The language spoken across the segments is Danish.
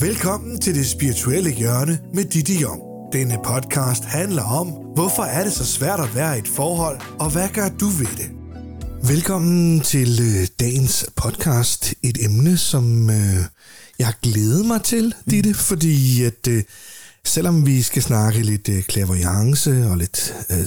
Velkommen til det spirituelle hjørne med Didi Jong. Denne podcast handler om, hvorfor er det så svært at være i et forhold, og hvad gør du ved det? Velkommen til øh, dagens podcast. Et emne, som øh, jeg glæder mig til, Ditte, fordi at øh, selvom vi skal snakke lidt øh, clairvoyance og lidt øh,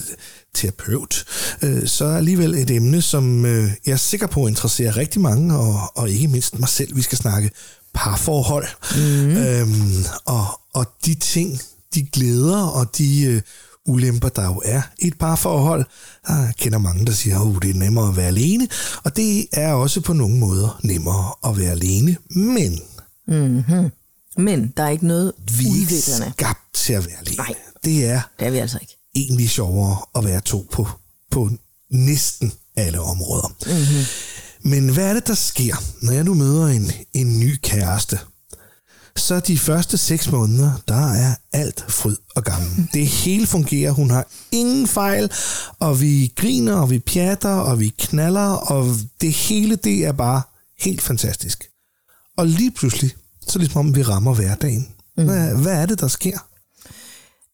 terapeut, øh, så er alligevel et emne, som øh, jeg er sikker på interesserer rigtig mange, og, og ikke mindst mig selv. Vi skal snakke parforhold. Mm. Øhm, og, og de ting, de glæder og de øh, ulemper, der jo er i et parforhold. Jeg kender mange, der siger, at uh, det er nemmere at være alene. Og det er også på nogle måder nemmere at være alene. Men... Mm-hmm. Men der er ikke noget vi er udviklende. skabt til at være alene. Nej. Det er Det er vi altså ikke. egentlig sjovere at være to på, på næsten alle områder. Mm-hmm. Men hvad er det, der sker, når jeg nu møder en, en ny kæreste? Så de første seks måneder, der er alt fryd og gammel. Det hele fungerer, hun har ingen fejl, og vi griner, og vi pjatter, og vi knaller, og det hele, det er bare helt fantastisk. Og lige pludselig, så er det som om, vi rammer hverdagen. Hvad, hvad er det, der sker?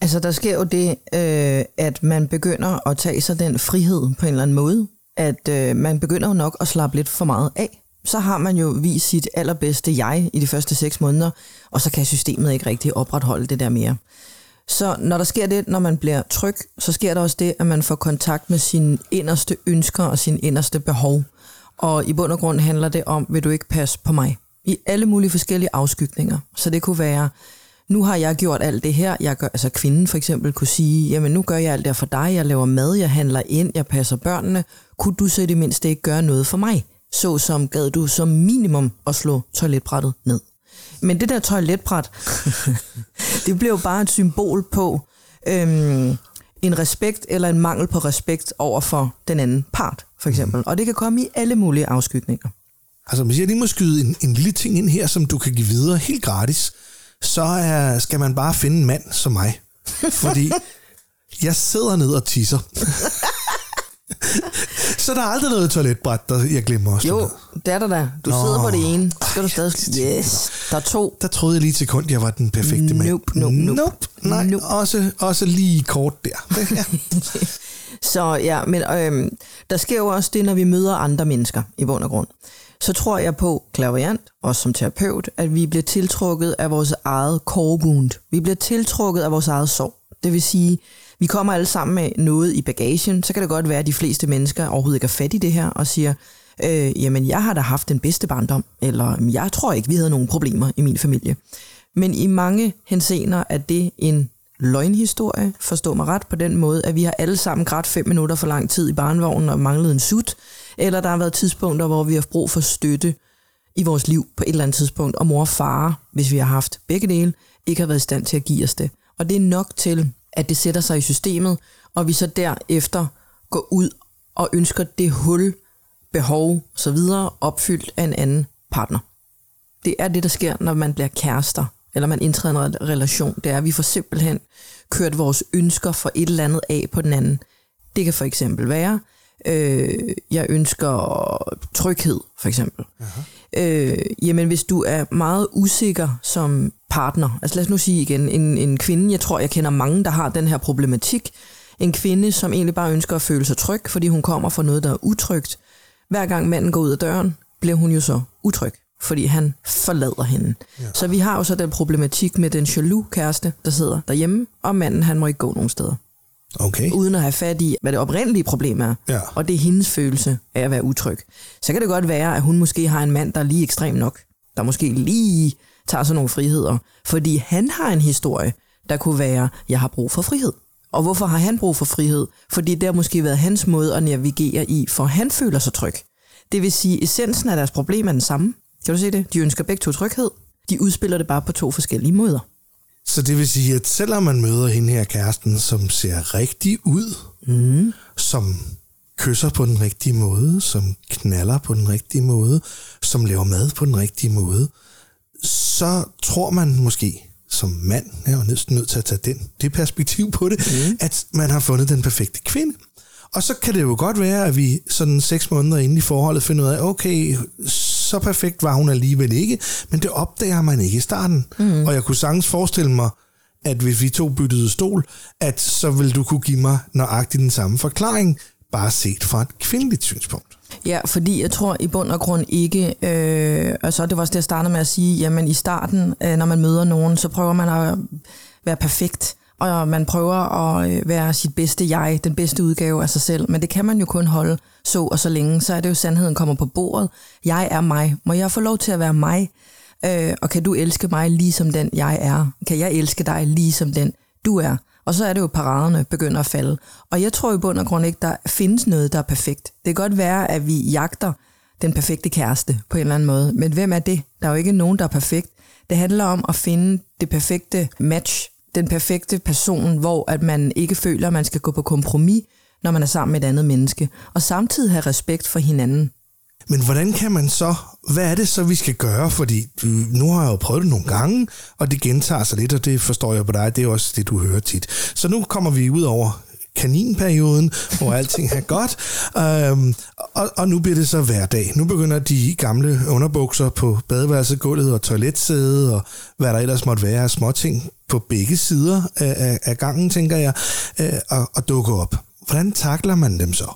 Altså, der sker jo det, øh, at man begynder at tage sig den frihed på en eller anden måde, at øh, man begynder jo nok at slappe lidt for meget af. Så har man jo vist sit allerbedste jeg i de første seks måneder, og så kan systemet ikke rigtig opretholde det der mere. Så når der sker det, når man bliver tryg, så sker der også det, at man får kontakt med sine inderste ønsker og sine inderste behov. Og i bund og grund handler det om, vil du ikke passe på mig? I alle mulige forskellige afskygninger. Så det kunne være, nu har jeg gjort alt det her. Jeg gør, altså kvinden for eksempel kunne sige, jamen nu gør jeg alt det her for dig. Jeg laver mad, jeg handler ind, jeg passer børnene. Kunne du så i det mindste ikke gøre noget for mig? Så som gad du som minimum at slå toiletbrættet ned. Men det der toiletbræt, det blev jo bare et symbol på øhm, en respekt eller en mangel på respekt over for den anden part, for eksempel. Og det kan komme i alle mulige afskygninger. Altså, hvis jeg lige må skyde en, en lille ting ind her, som du kan give videre helt gratis, så er, skal man bare finde en mand som mig. Fordi jeg sidder ned og tisser. så der er aldrig noget toiletbræt, der jeg glemmer også. Jo, det er der da. Du Nå. sidder på det ene. Skal du stadig... Yes, der er to. Der troede jeg lige til sekund, jeg var den perfekte mand. Nope, nope, nope. nope. Nej, Nope. Også, også lige kort der. Ja. Så ja, men øhm, der sker jo også det, når vi møder andre mennesker i bund og grund. Så tror jeg på, klaverant, også som terapeut, at vi bliver tiltrukket af vores eget core wound. Vi bliver tiltrukket af vores eget sorg. Det vil sige, vi kommer alle sammen med noget i bagagen. Så kan det godt være, at de fleste mennesker overhovedet ikke er fat i det her og siger, øh, jamen jeg har da haft den bedste barndom, eller jeg tror ikke, vi havde nogen problemer i min familie. Men i mange henseender er det en løgnhistorie, forstå mig ret, på den måde, at vi har alle sammen grædt fem minutter for lang tid i barnevognen og manglet en sut, eller der har været tidspunkter, hvor vi har brug for støtte i vores liv på et eller andet tidspunkt, og mor og far, hvis vi har haft begge dele, ikke har været i stand til at give os det. Og det er nok til, at det sætter sig i systemet, og vi så derefter går ud og ønsker det hul, behov så videre opfyldt af en anden partner. Det er det, der sker, når man bliver kærester, eller man indtræder en relation. Det er, at vi får simpelthen kørt vores ønsker for et eller andet af på den anden. Det kan for eksempel være, øh, jeg ønsker tryghed, for eksempel. Øh, jamen, hvis du er meget usikker som partner, altså lad os nu sige igen, en, en kvinde, jeg tror, jeg kender mange, der har den her problematik, en kvinde, som egentlig bare ønsker at føle sig tryg, fordi hun kommer fra noget, der er utrygt. Hver gang manden går ud af døren, bliver hun jo så utryg, fordi han forlader hende. Ja. Så vi har jo så den problematik med den jaloux kæreste, der sidder derhjemme, og manden han må ikke gå nogen steder, Okay. uden at have fat i, hvad det oprindelige problem er. Ja. Og det er hendes følelse af at være utryg. Så kan det godt være, at hun måske har en mand, der er lige ekstrem nok, der måske lige tager sig nogle friheder, fordi han har en historie, der kunne være, jeg har brug for frihed. Og hvorfor har han brug for frihed? Fordi det har måske været hans måde at navigere i, for han føler sig tryg. Det vil sige, essensen af deres problem er den samme. Kan du se det? De ønsker begge to tryghed. De udspiller det bare på to forskellige måder. Så det vil sige, at selvom man møder hende her kæresten, som ser rigtig ud, mm. som kysser på den rigtige måde, som knaller på den rigtige måde, som laver mad på den rigtige måde, så tror man måske som mand, jeg er jo næsten nødt til at tage den, det perspektiv på det, mm. at man har fundet den perfekte kvinde. Og så kan det jo godt være, at vi sådan seks måneder inde i forholdet finder ud af, okay, så perfekt var hun alligevel ikke, men det opdager man ikke i starten. Mm. Og jeg kunne sagtens forestille mig, at hvis vi to byttede stol, at så vil du kunne give mig nøjagtigt den samme forklaring, bare set fra et kvindeligt synspunkt. Ja, fordi jeg tror i bund og grund ikke, øh, altså det var også det, jeg startede med at sige, jamen i starten, øh, når man møder nogen, så prøver man at være perfekt, og man prøver at øh, være sit bedste jeg, den bedste udgave af sig selv, men det kan man jo kun holde så og så længe, så er det jo sandheden kommer på bordet. Jeg er mig. Må jeg få lov til at være mig? Øh, og kan du elske mig lige som den jeg er? Kan jeg elske dig lige som den du er? Og så er det jo, paraderne begynder at falde. Og jeg tror i bund og grund ikke, der findes noget, der er perfekt. Det kan godt være, at vi jagter den perfekte kæreste på en eller anden måde. Men hvem er det? Der er jo ikke nogen, der er perfekt. Det handler om at finde det perfekte match, den perfekte person, hvor at man ikke føler, at man skal gå på kompromis, når man er sammen med et andet menneske. Og samtidig have respekt for hinanden. Men hvordan kan man så, hvad er det så, vi skal gøre? Fordi mm, nu har jeg jo prøvet det nogle gange, og det gentager sig lidt, og det forstår jeg på dig, det er også det, du hører tit. Så nu kommer vi ud over kaninperioden, hvor alting er godt, øhm, og, og nu bliver det så hverdag. Nu begynder de gamle underbukser på badeværelsegulvet og toiletsædet, og hvad der ellers måtte være af småting på begge sider af, af, gangen, tænker jeg, øh, at, at dukke op. Hvordan takler man dem så?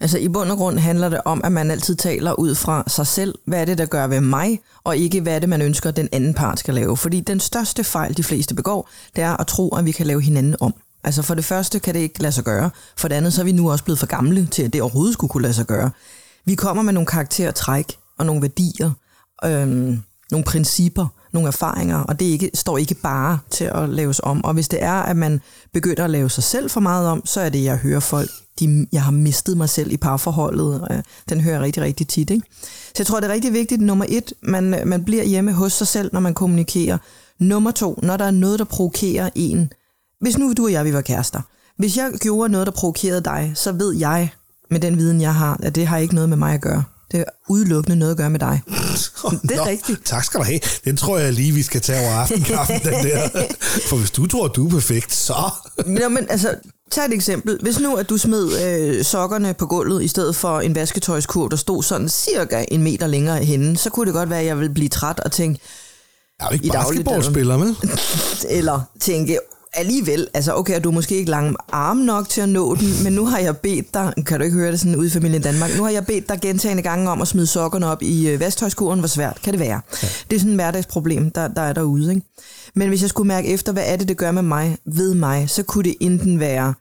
Altså i bund og grund handler det om, at man altid taler ud fra sig selv. Hvad er det, der gør ved mig, og ikke hvad er det, man ønsker, den anden part skal lave. Fordi den største fejl, de fleste begår, det er at tro, at vi kan lave hinanden om. Altså for det første kan det ikke lade sig gøre. For det andet, så er vi nu også blevet for gamle til, at det overhovedet skulle kunne lade sig gøre. Vi kommer med nogle karaktertræk og nogle værdier, øhm, nogle principper, nogle erfaringer, og det ikke, står ikke bare til at laves om. Og hvis det er, at man begynder at lave sig selv for meget om, så er det, jeg hører folk, de, jeg har mistet mig selv i parforholdet. Øh, den hører jeg rigtig, rigtig tit. Ikke? Så jeg tror, det er rigtig vigtigt, nummer et, man, øh, man bliver hjemme hos sig selv, når man kommunikerer. Nummer to, når der er noget, der provokerer en. Hvis nu du og jeg, vi var kærester. Hvis jeg gjorde noget, der provokerede dig, så ved jeg, med den viden, jeg har, at det har ikke noget med mig at gøre. Det er udelukkende noget at gøre med dig. Det er Nå, rigtigt. Tak skal du have. Den tror jeg lige, vi skal tage over aftenkaffen, den der. For hvis du tror, du er perfekt, så... Nå, men altså, tag et eksempel. Hvis nu, at du smed øh, sokkerne på gulvet, i stedet for en vasketøjskur, der stod sådan cirka en meter længere henne, så kunne det godt være, at jeg ville blive træt og tænke... Jeg er jo ikke basketballspiller, vel? Eller tænke, alligevel, altså okay, du er måske ikke lang arm nok til at nå den, men nu har jeg bedt dig, kan du ikke høre det sådan ude i familien Danmark, nu har jeg bedt dig gentagende gange om at smide sokkerne op i øh, vasktøjskuren, hvor svært kan det være? Ja. Det er sådan et hverdagsproblem, der, der er derude. Ikke? Men hvis jeg skulle mærke efter, hvad er det, det gør med mig, ved mig, så kunne det enten være,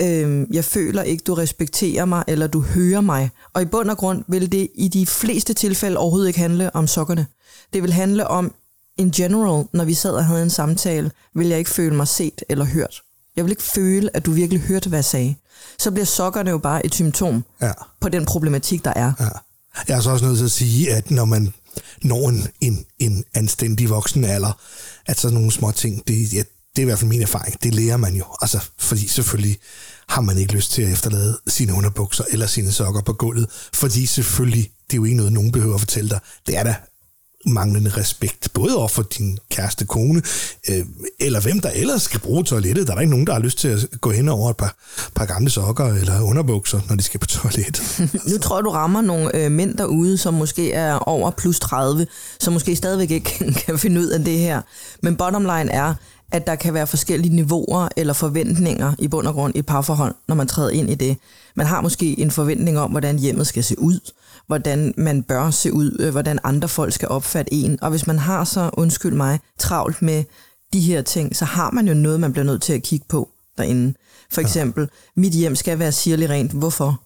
øh, jeg føler ikke, du respekterer mig, eller du hører mig. Og i bund og grund vil det i de fleste tilfælde overhovedet ikke handle om sokkerne. Det vil handle om, in general, når vi sad og havde en samtale, ville jeg ikke føle mig set eller hørt. Jeg vil ikke føle, at du virkelig hørte, hvad jeg sagde. Så bliver sokkerne jo bare et symptom ja. på den problematik, der er. Ja. Jeg er så også nødt til at sige, at når man når en, en, en anstændig voksen alder, at sådan nogle små ting, det, ja, det er i hvert fald min erfaring, det lærer man jo. Altså, fordi selvfølgelig har man ikke lyst til at efterlade sine underbukser eller sine sokker på gulvet, fordi selvfølgelig, det er jo ikke noget, nogen behøver at fortælle dig. Det er da manglende respekt, både over for din kæreste kone, øh, eller hvem der ellers skal bruge toilettet. Der er der ikke nogen, der har lyst til at gå hen over et par, par gamle sokker eller underbukser, når de skal på toilettet. nu tror du rammer nogle øh, mænd derude, som måske er over plus 30, som måske stadigvæk ikke kan finde ud af det her. Men bottom line er, at der kan være forskellige niveauer eller forventninger i bund og grund i parforhold, når man træder ind i det. Man har måske en forventning om, hvordan hjemmet skal se ud hvordan man bør se ud, øh, hvordan andre folk skal opfatte en. Og hvis man har så, undskyld mig, travlt med de her ting, så har man jo noget, man bliver nødt til at kigge på derinde. For eksempel, ja. mit hjem skal være sirlig rent. Hvorfor?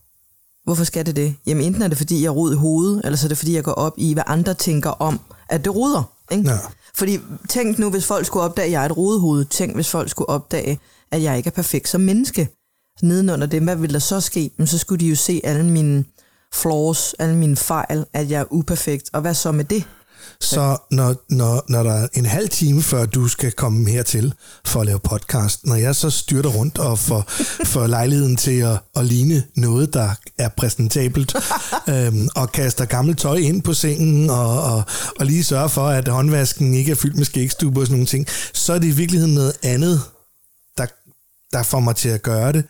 Hvorfor skal det det? Jamen enten er det, fordi jeg er rod i hovedet, eller så er det, fordi jeg går op i, hvad andre tænker om, at det ruder. Ikke? Ja. Fordi tænk nu, hvis folk skulle opdage, at jeg er et rodehoved. Tænk, hvis folk skulle opdage, at jeg ikke er perfekt som menneske. Nedenunder det, hvad vil der så ske? Men så skulle de jo se alle mine flaws, alle mine fejl, at jeg er uperfekt. Og hvad så med det? Så når, når, når der er en halv time, før du skal komme hertil for at lave podcast, når jeg så styrter rundt og får, får lejligheden til at, at ligne noget, der er præsentabelt, øhm, og kaster gammelt tøj ind på sengen, og, og, og lige sørger for, at håndvasken ikke er fyldt med skægstube og sådan nogle ting, så er det i virkeligheden noget andet, der, der får mig til at gøre det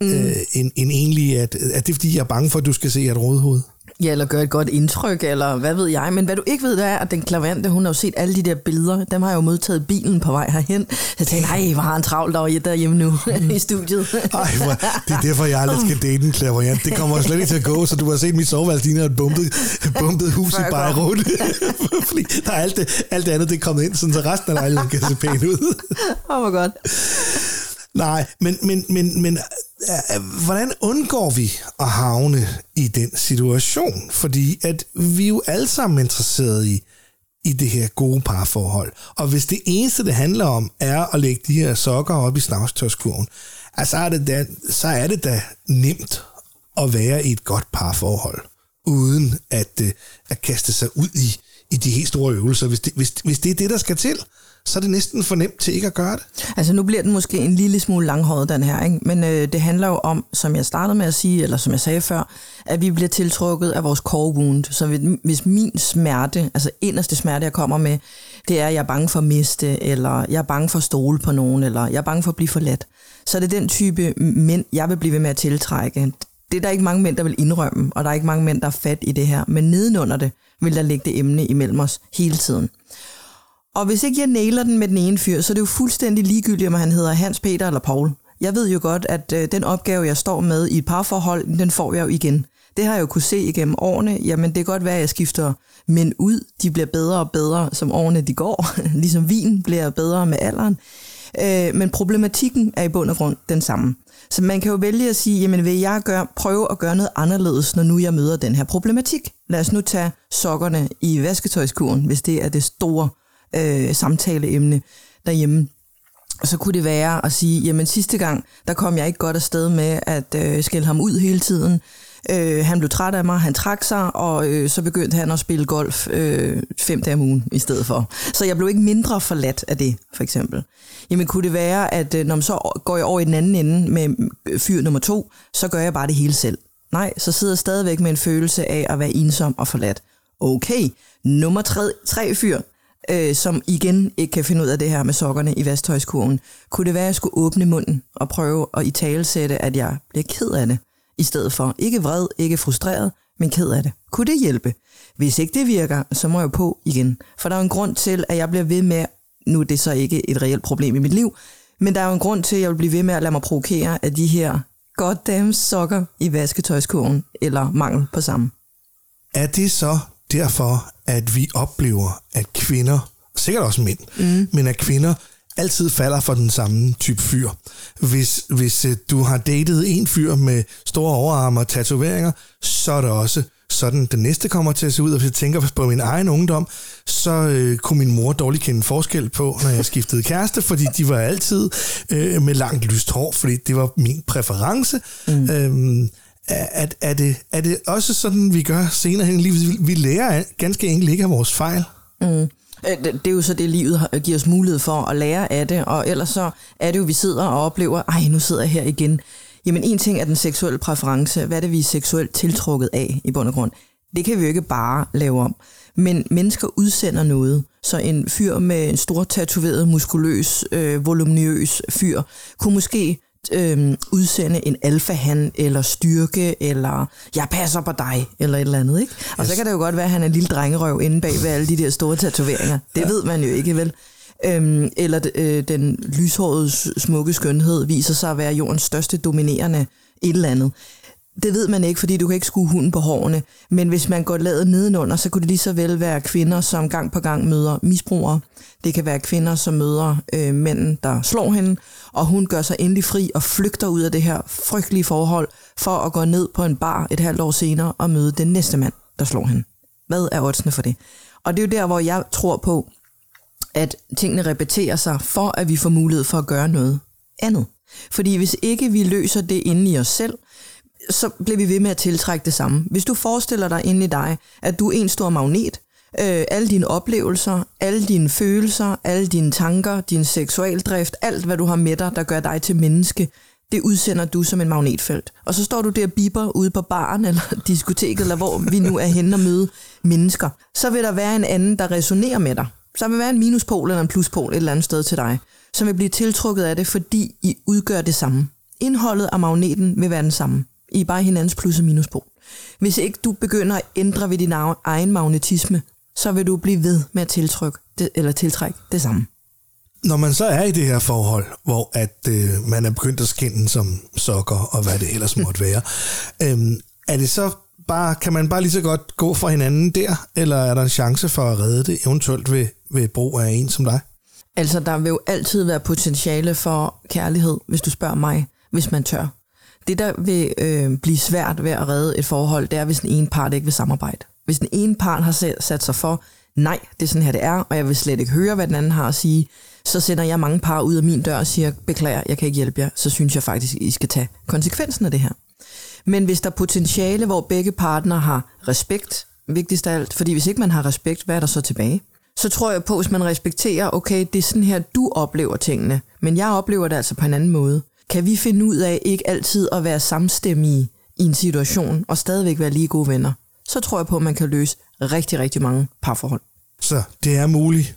mm. øh, end, end egentlig, at, at det er fordi, jeg er bange for, at du skal se et rådhoved? Ja, eller gøre et godt indtryk, eller hvad ved jeg. Men hvad du ikke ved, det er, at den klavante, hun har jo set alle de der billeder. Dem har jeg jo modtaget bilen på vej herhen. Så jeg tænkte, nej, hvor har han travlt over derhjemme nu i studiet. Ej, hvor, det er derfor, jeg aldrig skal date en klaverant. Det kommer slet ikke til at gå, så du har set mit soveværelse, ligner et bumpet, bumpet hus i Beirut. Fordi der er alt det, alt det andet, det er kommet ind, sådan så resten af lejligheden kan se pænt ud. Åh, oh, hvor godt. Nej, men, men, men, men øh, hvordan undgår vi at havne i den situation? Fordi at vi er jo alle sammen interesserede i, i det her gode parforhold. Og hvis det eneste, det handler om, er at lægge de her sokker op i snavstørskurven, altså er det da, så er det da nemt at være i et godt parforhold, uden at, øh, at kaste sig ud i, i de helt store øvelser, hvis det, hvis, hvis det er det, der skal til så er det næsten for nemt til ikke at gøre det. Altså nu bliver den måske en lille smule langhåret, den her, ikke? men øh, det handler jo om, som jeg startede med at sige, eller som jeg sagde før, at vi bliver tiltrukket af vores core wound. Så hvis min smerte, altså inderste smerte, jeg kommer med, det er, at jeg er bange for at miste, eller jeg er bange for at stole på nogen, eller jeg er bange for at blive forladt, så er det den type mænd, jeg vil blive ved med at tiltrække. Det er der ikke mange mænd, der vil indrømme, og der er ikke mange mænd, der er fat i det her. Men nedenunder det vil der ligge det emne imellem os hele tiden. Og hvis ikke jeg nailer den med den ene fyr, så er det jo fuldstændig ligegyldigt, om han hedder Hans Peter eller Paul. Jeg ved jo godt, at øh, den opgave, jeg står med i et parforhold, den får jeg jo igen. Det har jeg jo kunne se igennem årene. Jamen, det kan godt være, at jeg skifter men ud. De bliver bedre og bedre, som årene de går. ligesom vin bliver bedre med alderen. Øh, men problematikken er i bund og grund den samme. Så man kan jo vælge at sige, jamen vil jeg gøre, prøve at gøre noget anderledes, når nu jeg møder den her problematik. Lad os nu tage sokkerne i vasketøjskuren, hvis det er det store øh, samtaleemne derhjemme. Og så kunne det være at sige, jamen sidste gang, der kom jeg ikke godt afsted med at øh, skælde ham ud hele tiden. Øh, han blev træt af mig, han trak sig, og øh, så begyndte han at spille golf øh, fem dage om ugen i stedet for. Så jeg blev ikke mindre forladt af det, for eksempel. Jamen kunne det være, at øh, når man så går jeg over i den anden ende med øh, fyr nummer to, så gør jeg bare det hele selv. Nej, så sidder jeg stadigvæk med en følelse af at være ensom og forladt. Okay, nummer tre, tre fyr, øh, som igen ikke kan finde ud af det her med sokkerne i vasthøjskurven. Kunne det være, at jeg skulle åbne munden og prøve at i talesætte, at jeg bliver ked af det, i stedet for ikke vred, ikke frustreret, men ked af det. Kunne det hjælpe? Hvis ikke det virker, så må jeg på igen. For der er en grund til, at jeg bliver ved med, nu er det så ikke et reelt problem i mit liv, men der er jo en grund til, at jeg vil blive ved med at lade mig provokere af de her goddamn sokker i vasketøjskurven, eller mangel på samme. Er det så derfor, at vi oplever, at kvinder, sikkert også mænd, mm. men at kvinder altid falder for den samme type fyr. Hvis, hvis øh, du har datet en fyr med store overarme og tatoveringer, så er det også sådan, den næste kommer til at se ud. Og hvis jeg tænker på min egen ungdom, så øh, kunne min mor dårligt kende forskel på, når jeg skiftede kæreste, fordi de var altid øh, med langt lyst hår, fordi det var min præference. Mm. Øhm, er, er, det, er det også sådan, vi gør senere hen i livet? Vi lærer ganske enkelt ikke af vores fejl. Mm. Øh, det er jo så det, livet giver os mulighed for at lære af det, og ellers så er det jo, vi sidder og oplever, ej, nu sidder jeg her igen. Jamen en ting er den seksuelle præference. Hvad er det, vi er seksuelt tiltrukket af i bund og grund? Det kan vi jo ikke bare lave om. Men mennesker udsender noget. Så en fyr med en stor tatoveret, muskuløs, øh, voluminøs fyr kunne måske øh, udsende en alfahan, eller styrke, eller jeg passer på dig, eller et eller andet. Ikke? Og yes. så kan det jo godt være, at han er en lille drengerøv inde bag ved alle de der store tatoveringer. Det ja. ved man jo ikke, vel? Øhm, eller øh, den lyshårede smukke skønhed viser sig at være jordens største dominerende et eller andet. Det ved man ikke, fordi du kan ikke skue hunden på hårene. Men hvis man går lavet nedenunder, så kunne det lige så vel være kvinder, som gang på gang møder misbrugere. Det kan være kvinder, som møder øh, mænden, der slår hende, og hun gør sig endelig fri og flygter ud af det her frygtelige forhold, for at gå ned på en bar et halvt år senere og møde den næste mand, der slår hende. Hvad er oddsene for det? Og det er jo der, hvor jeg tror på, at tingene repeterer sig, for at vi får mulighed for at gøre noget andet. Fordi hvis ikke vi løser det inde i os selv, så bliver vi ved med at tiltrække det samme. Hvis du forestiller dig inde i dig, at du er en stor magnet, øh, alle dine oplevelser, alle dine følelser, alle dine tanker, din seksualdrift, alt hvad du har med dig, der gør dig til menneske, det udsender du som en magnetfelt. Og så står du der og biber ude på baren eller diskoteket, eller hvor vi nu er henne og møde mennesker. Så vil der være en anden, der resonerer med dig. Så vil være en minuspol eller en pluspol et eller andet sted til dig, som vil blive tiltrukket af det, fordi I udgør det samme. Indholdet af magneten vil være den samme. I er bare hinandens plus- og minuspol. Hvis ikke du begynder at ændre ved din egen magnetisme, så vil du blive ved med at tiltrykke det, eller tiltrække det samme. Når man så er i det her forhold, hvor at øh, man er begyndt at skinne som sokker og hvad det ellers måtte være, øh, er det så bare, kan man bare lige så godt gå fra hinanden der, eller er der en chance for at redde det, eventuelt ved, ved brug af en som dig? Altså, der vil jo altid være potentiale for kærlighed, hvis du spørger mig, hvis man tør. Det, der vil øh, blive svært ved at redde et forhold, det er, hvis den ene part ikke vil samarbejde. Hvis den ene part har sat sig for, nej, det er sådan her, det er, og jeg vil slet ikke høre, hvad den anden har at sige, så sender jeg mange par ud af min dør og siger, beklager, jeg kan ikke hjælpe jer, så synes jeg faktisk, I skal tage konsekvensen af det her. Men hvis der er potentiale, hvor begge partner har respekt, vigtigst af alt, fordi hvis ikke man har respekt, hvad er der så tilbage? Så tror jeg på, hvis man respekterer, okay, det er sådan her, du oplever tingene, men jeg oplever det altså på en anden måde. Kan vi finde ud af ikke altid at være samstemmige i en situation, og stadigvæk være lige gode venner? Så tror jeg på, at man kan løse rigtig, rigtig mange parforhold. Så det er muligt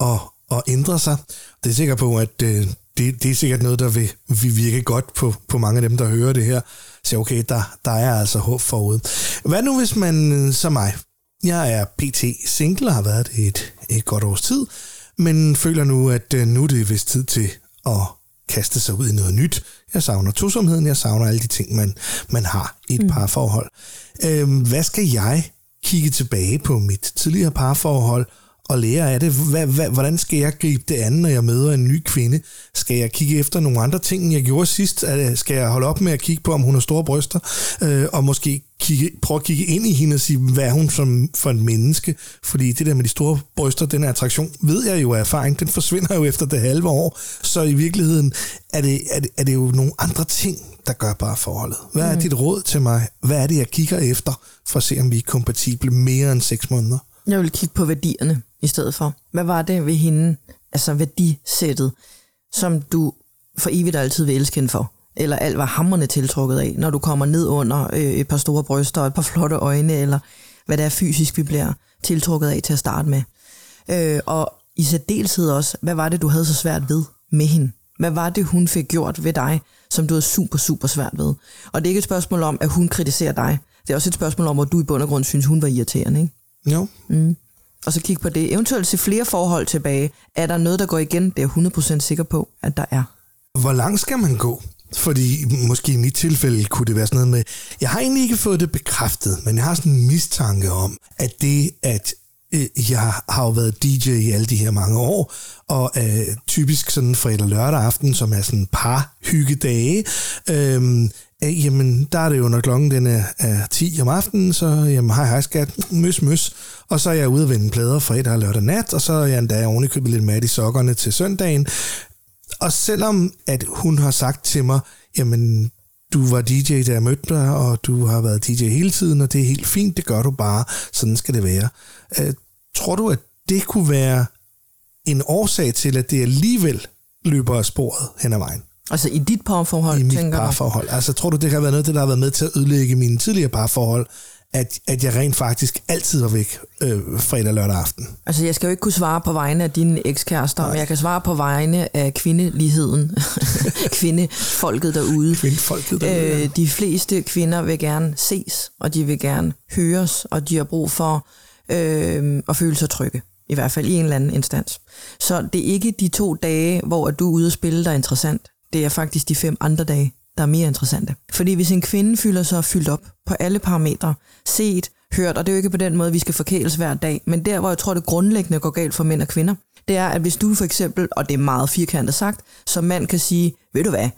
at, at ændre sig. Det er sikker på, at øh, det, det er sikkert noget, der vil, vil virke godt på, på mange af dem, der hører det her. Så okay, der, der er altså håb forud. Hvad nu, hvis man øh, som mig, jeg er pt. single og har været det et, et godt års tid, men føler nu, at øh, nu er det vist tid til at kaste sig ud i noget nyt. Jeg savner tosomheden, jeg savner alle de ting, man, man har i et mm. parforhold. Øhm, hvad skal jeg kigge tilbage på mit tidligere parforhold og lære af det. Hvad, hvad, hvordan skal jeg gribe det an, når jeg møder en ny kvinde? Skal jeg kigge efter nogle andre ting, end jeg gjorde sidst? Skal jeg holde op med at kigge på, om hun har store bryster? Øh, og måske kigge, prøve at kigge ind i hende og sige, hvad er hun som for en menneske? Fordi det der med de store bryster, den attraktion, ved jeg jo af erfaring, den forsvinder jo efter det halve år. Så i virkeligheden er det, er det, er det jo nogle andre ting, der gør bare forholdet. Hvad er mm. dit råd til mig? Hvad er det, jeg kigger efter, for at se, om vi er kompatible mere end seks måneder? Jeg vil kigge på værdierne i stedet for. Hvad var det ved hende, altså værdisættet, som du for evigt altid vil elske hende for? Eller alt var hammerne tiltrukket af, når du kommer ned under øh, et par store bryster og et par flotte øjne, eller hvad det er fysisk, vi bliver tiltrukket af til at starte med. Øh, og i særdeleshed også, hvad var det, du havde så svært ved med hende? Hvad var det, hun fik gjort ved dig, som du havde super, super svært ved? Og det er ikke et spørgsmål om, at hun kritiserer dig. Det er også et spørgsmål om, at du i bund og grund synes, hun var irriterende, ikke? Jo. Mm. Og så kigge på det. Eventuelt se flere forhold tilbage. Er der noget, der går igen? Det er jeg 100% sikker på, at der er. Hvor langt skal man gå? Fordi måske i mit tilfælde kunne det være sådan noget med, jeg har egentlig ikke fået det bekræftet, men jeg har sådan en mistanke om, at det, at øh, jeg har jo været DJ i alle de her mange år, og øh, typisk sådan fredag lørdag aften, som er sådan par hyggedage, øh, øh, jamen der er det jo, når klokken den er, er 10 om aftenen, så jamen, hej hej skat, møs møs, og så er jeg ude at vende plader fredag og lørdag nat, og så er jeg endda ovenikøbet lidt mad i sokkerne til søndagen. Og selvom at hun har sagt til mig, jamen du var DJ, da jeg mødte dig, og du har været DJ hele tiden, og det er helt fint, det gør du bare, sådan skal det være. Øh, tror du, at det kunne være en årsag til, at det alligevel løber af sporet hen ad vejen? Altså i dit parforhold, I mit tænker parforhold. Du? Altså tror du, det kan være noget, der har været med til at ødelægge mine tidligere parforhold, at, at jeg rent faktisk altid var væk øh, fredag og lørdag aften? Altså jeg skal jo ikke kunne svare på vegne af dine ekskærester, men jeg kan svare på vegne af kvindeligheden. Kvindefolket derude. Kvindefolket derude, øh. De fleste kvinder vil gerne ses, og de vil gerne høres, og de har brug for øh, at føle sig trygge. I hvert fald i en eller anden instans. Så det er ikke de to dage, hvor du er ude og spille, der er interessant det er faktisk de fem andre dage, der er mere interessante. Fordi hvis en kvinde fylder sig fyldt op på alle parametre, set, hørt, og det er jo ikke på den måde, vi skal forkæles hver dag, men der, hvor jeg tror, det grundlæggende går galt for mænd og kvinder, det er, at hvis du for eksempel, og det er meget firkantet sagt, som mand kan sige, ved du hvad,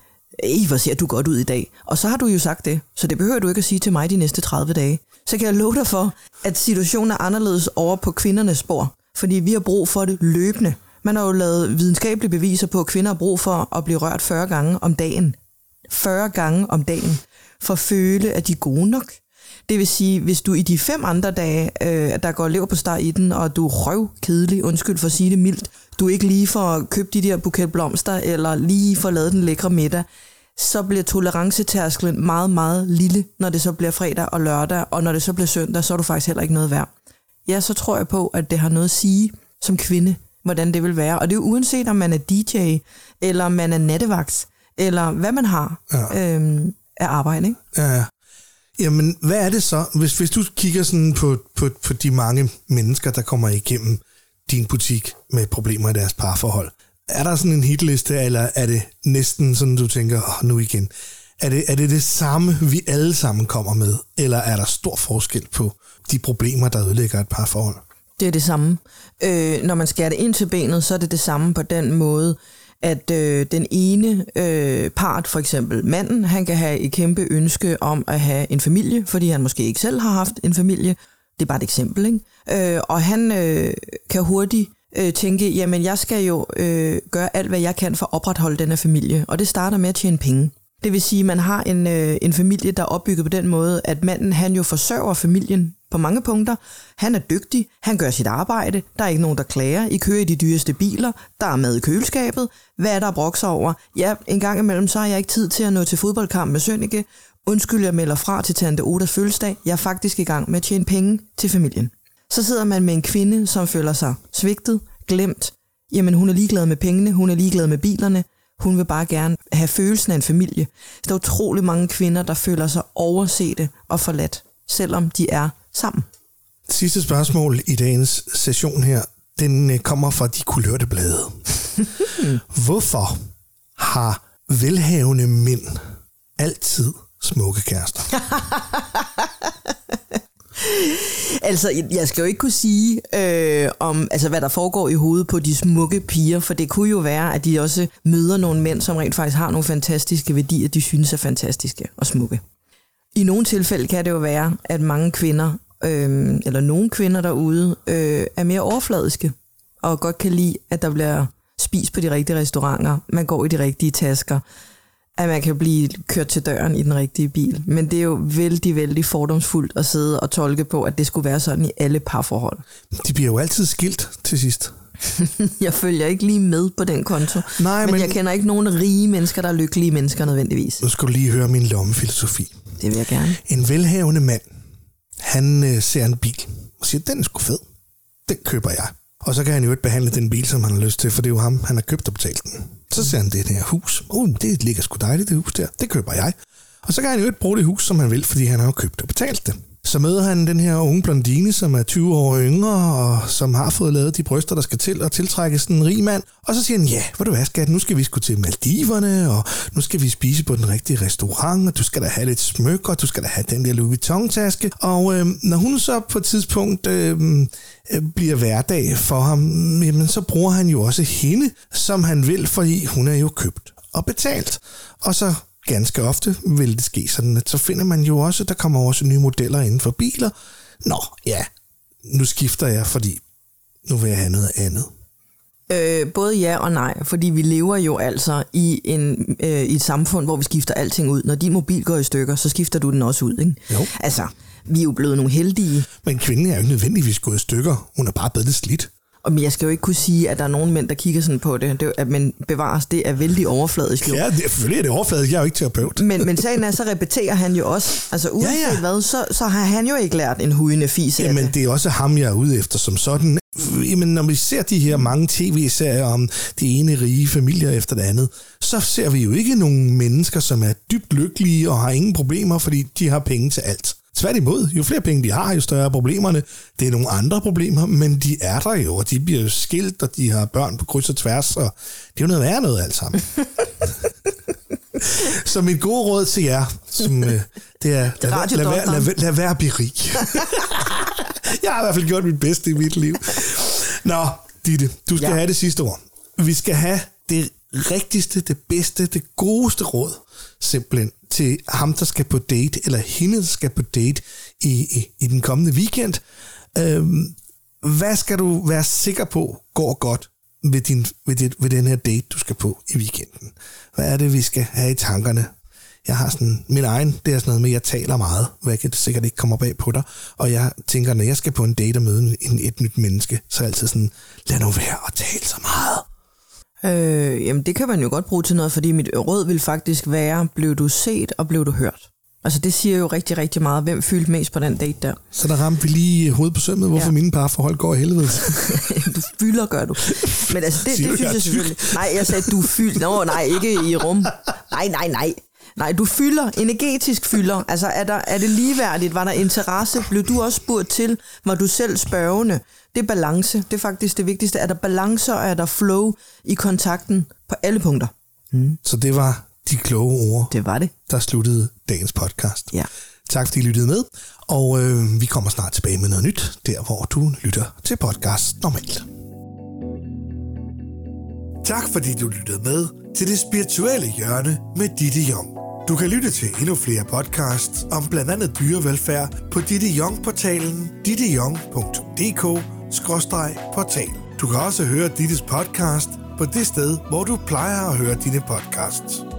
Ej, hvor ser du godt ud i dag. Og så har du jo sagt det, så det behøver du ikke at sige til mig de næste 30 dage. Så kan jeg love dig for, at situationen er anderledes over på kvindernes spor. Fordi vi har brug for det løbende. Man har jo lavet videnskabelige beviser på, at kvinder har brug for at blive rørt 40 gange om dagen. 40 gange om dagen. For at føle, at de er gode nok. Det vil sige, hvis du i de fem andre dage, øh, der går lever på start i den, og du er røv kedelig, undskyld for at sige det mildt, du ikke lige får købt de der buket blomster, eller lige får lavet den lækre middag, så bliver tolerancetærsklen meget, meget lille, når det så bliver fredag og lørdag, og når det så bliver søndag, så er du faktisk heller ikke noget værd. Ja, så tror jeg på, at det har noget at sige som kvinde, hvordan det vil være. Og det er jo uanset, om man er DJ, eller om man er nattevagt, eller hvad man har ja. øhm, af arbejde. Ikke? Ja, ja. Jamen, hvad er det så, hvis, hvis du kigger sådan på, på, på de mange mennesker, der kommer igennem din butik med problemer i deres parforhold? Er der sådan en hitliste, eller er det næsten sådan, du tænker, oh, nu igen? Er det, er det det samme, vi alle sammen kommer med, eller er der stor forskel på de problemer, der ødelægger et parforhold? Det er det samme. Øh, når man skærer det ind til benet, så er det det samme på den måde, at øh, den ene øh, part, for eksempel manden, han kan have et kæmpe ønske om at have en familie, fordi han måske ikke selv har haft en familie. Det er bare et eksempel, ikke? Øh, og han øh, kan hurtigt øh, tænke, jamen jeg skal jo øh, gøre alt, hvad jeg kan for at opretholde denne familie, og det starter med at tjene penge. Det vil sige, at man har en, øh, en familie, der er opbygget på den måde, at manden han jo forsørger familien på mange punkter. Han er dygtig, han gør sit arbejde, der er ikke nogen, der klager. I kører i de dyreste biler, der er mad i køleskabet. Hvad er der brokser over? Ja, en gang imellem, så har jeg ikke tid til at nå til fodboldkamp med Sønneke. Undskyld, jeg melder fra til Tante Odas fødselsdag. Jeg er faktisk i gang med at tjene penge til familien. Så sidder man med en kvinde, som føler sig svigtet, glemt. Jamen, hun er ligeglad med pengene, hun er ligeglad med bilerne, hun vil bare gerne have følelsen af en familie. Så der er utrolig mange kvinder, der føler sig oversete og forladt, selvom de er sammen. Sidste spørgsmål i dagens session her, den øh, kommer fra de kulørte blade. Hvorfor har velhavende mænd altid smukke kærester? altså, jeg skal jo ikke kunne sige, øh, om, altså, hvad der foregår i hovedet på de smukke piger, for det kunne jo være, at de også møder nogle mænd, som rent faktisk har nogle fantastiske værdier, de synes er fantastiske og smukke. I nogle tilfælde kan det jo være, at mange kvinder, øh, eller nogle kvinder derude, øh, er mere overfladiske, og godt kan lide, at der bliver spist på de rigtige restauranter, man går i de rigtige tasker, at man kan blive kørt til døren i den rigtige bil. Men det er jo vældig, vældig fordomsfuldt at sidde og tolke på, at det skulle være sådan i alle parforhold. De bliver jo altid skilt til sidst. jeg følger ikke lige med på den konto. Nej, men, men jeg kender ikke nogen rige mennesker, der er lykkelige mennesker nødvendigvis. Nu skal du lige høre min lommefilosofi. Det vil jeg gerne. En velhavende mand, han øh, ser en bil og siger, den er sgu fed. Den køber jeg. Og så kan han jo ikke behandle den bil, som han har lyst til, for det er jo ham, han har købt og betalt den. Så ser han det her hus. Uh, det ligger sgu dejligt, det hus der. Det køber jeg. Og så kan han jo ikke bruge det hus, som han vil, fordi han har jo købt og betalt det. Så møder han den her unge blondine, som er 20 år yngre, og som har fået lavet de bryster, der skal til at tiltrække sådan en rig mand. Og så siger han, ja, hvor du er, skat, nu skal vi sgu til Maldiverne, og nu skal vi spise på den rigtige restaurant, og du skal da have lidt smykker, og du skal da have den der Louis Vuitton-taske. Og øh, når hun så på et tidspunkt øhm, øh, bliver hverdag for ham, jamen så bruger han jo også hende, som han vil, fordi hun er jo købt og betalt. Og så ganske ofte vil det ske sådan, at så finder man jo også, der kommer også nye modeller inden for biler. Nå, ja, nu skifter jeg, fordi nu vil jeg have noget andet. Øh, både ja og nej, fordi vi lever jo altså i, en, øh, i et samfund, hvor vi skifter alting ud. Når din mobil går i stykker, så skifter du den også ud, ikke? Jo. Altså, vi er jo blevet nogle heldige. Men kvinden er jo ikke nødvendigvis gået i stykker. Hun er bare blevet lidt slidt. Og jeg skal jo ikke kunne sige, at der er nogen mænd, der kigger sådan på det, det at man bevares, det er vældig overfladisk. Jo. Ja, det, selvfølgelig er det overfladisk, jeg er jo ikke terapeut. Men, men sagen er, så repeterer han jo også, altså uanset ja, ja. hvad, så, så har han jo ikke lært en hujende fis Jamen, det. det er også ham, jeg er ude efter som sådan. Jamen, når vi ser de her mange tv-serier om de ene rige familier efter det andet, så ser vi jo ikke nogen mennesker, som er dybt lykkelige og har ingen problemer, fordi de har penge til alt. Tværtimod, jo flere penge de har, jo større er problemerne. Det er nogle andre problemer, men de er der jo, og de bliver jo skilt, og de har børn på kryds og tværs, og det er jo noget værre noget alt sammen. Så mit gode råd til jer, som, øh, det er, lad, lad, lad, lad, lad være at blive rig. Jeg har i hvert fald gjort mit bedste i mit liv. Nå, Ditte, du skal ja. have det sidste ord. Vi skal have det rigtigste, det bedste, det godeste råd, simpelthen, til ham, der skal på date, eller hende, der skal på date i, i, i den kommende weekend. Øhm, hvad skal du være sikker på går godt ved, din, ved, dit, ved den her date, du skal på i weekenden? Hvad er det, vi skal have i tankerne? Jeg har sådan, min egen, det er sådan noget med, at jeg taler meget, hvilket sikkert ikke kommer bag på dig, og jeg tænker, når jeg skal på en date og møde en, et nyt menneske, så er jeg altid sådan, lad nu være at tale så meget. Øh, jamen det kan man jo godt bruge til noget, fordi mit råd vil faktisk være, blev du set og blev du hørt? Altså det siger jo rigtig, rigtig meget. Hvem fyldte mest på den date der? Så der ramte vi lige hovedet på sømmet, hvorfor ja. mine parforhold går i helvede. du fylder, gør du. Men altså det, det synes jeg selvfølgelig. Nej, jeg sagde, du fyldte. Nå, nej, ikke i rum. Nej, nej, nej. Nej, du fylder, energetisk fylder. Altså, er, der, er det ligeværdigt? Var der interesse? Blev du også spurgt til? Var du selv spørgende? Det er balance. Det er faktisk det vigtigste. Er der balance, og er der flow i kontakten på alle punkter? Mm. Så det var de kloge ord, det var det. der sluttede dagens podcast. Ja. Tak fordi I lyttede med, og øh, vi kommer snart tilbage med noget nyt, der hvor du lytter til podcast normalt. Tak fordi du lyttede med til det spirituelle hjørne med Ditte Jong. Du kan lytte til endnu flere podcasts om blandt andet dyrevelfærd på Ditte Jong-portalen portal Du kan også høre Dittes podcast på det sted, hvor du plejer at høre dine podcasts.